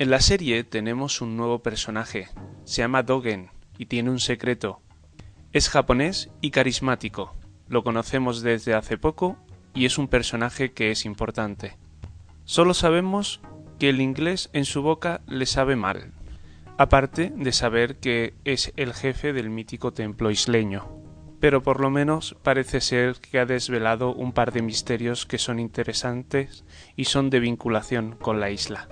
En la serie tenemos un nuevo personaje, se llama Dogen y tiene un secreto. Es japonés y carismático, lo conocemos desde hace poco y es un personaje que es importante. Solo sabemos que el inglés en su boca le sabe mal, aparte de saber que es el jefe del mítico templo isleño. Pero por lo menos parece ser que ha desvelado un par de misterios que son interesantes y son de vinculación con la isla.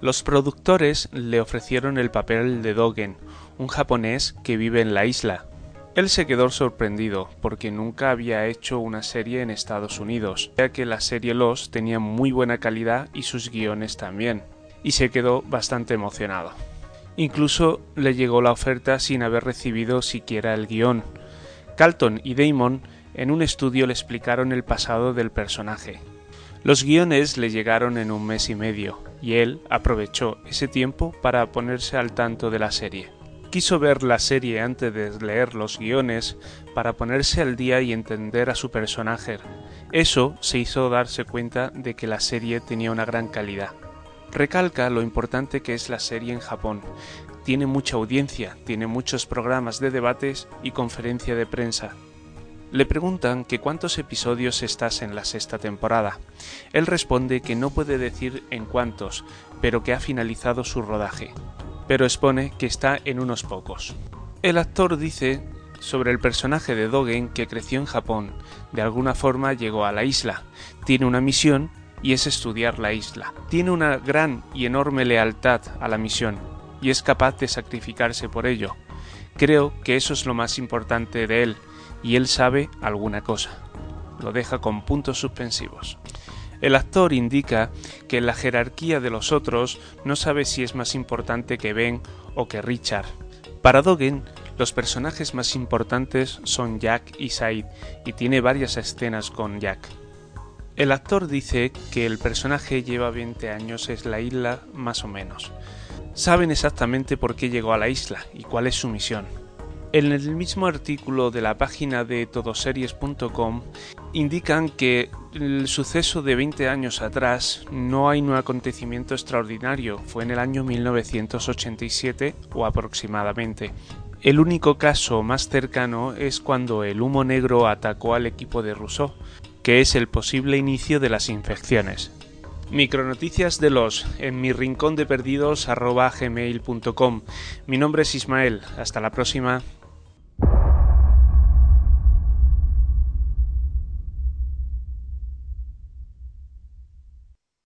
Los productores le ofrecieron el papel de Dogen, un japonés que vive en la isla, él se quedó sorprendido porque nunca había hecho una serie en Estados Unidos, ya que la serie Los tenía muy buena calidad y sus guiones también, y se quedó bastante emocionado. Incluso le llegó la oferta sin haber recibido siquiera el guion. Calton y Damon en un estudio le explicaron el pasado del personaje. Los guiones le llegaron en un mes y medio, y él aprovechó ese tiempo para ponerse al tanto de la serie. Quiso ver la serie antes de leer los guiones para ponerse al día y entender a su personaje. Eso se hizo darse cuenta de que la serie tenía una gran calidad. Recalca lo importante que es la serie en Japón. Tiene mucha audiencia, tiene muchos programas de debates y conferencia de prensa. Le preguntan que cuántos episodios estás en la sexta temporada. Él responde que no puede decir en cuántos, pero que ha finalizado su rodaje pero expone que está en unos pocos. El actor dice sobre el personaje de Dogen que creció en Japón, de alguna forma llegó a la isla, tiene una misión y es estudiar la isla. Tiene una gran y enorme lealtad a la misión y es capaz de sacrificarse por ello. Creo que eso es lo más importante de él y él sabe alguna cosa. Lo deja con puntos suspensivos. El actor indica que en la jerarquía de los otros no sabe si es más importante que Ben o que Richard. Para Dogen, los personajes más importantes son Jack y Said, y tiene varias escenas con Jack. El actor dice que el personaje lleva 20 años en la isla más o menos. Saben exactamente por qué llegó a la isla y cuál es su misión. En el mismo artículo de la página de todoseries.com indican que el suceso de 20 años atrás no hay un acontecimiento extraordinario, fue en el año 1987 o aproximadamente. El único caso más cercano es cuando el humo negro atacó al equipo de Rousseau, que es el posible inicio de las infecciones. Micronoticias de los en mi rincón de perdidos Mi nombre es Ismael. Hasta la próxima.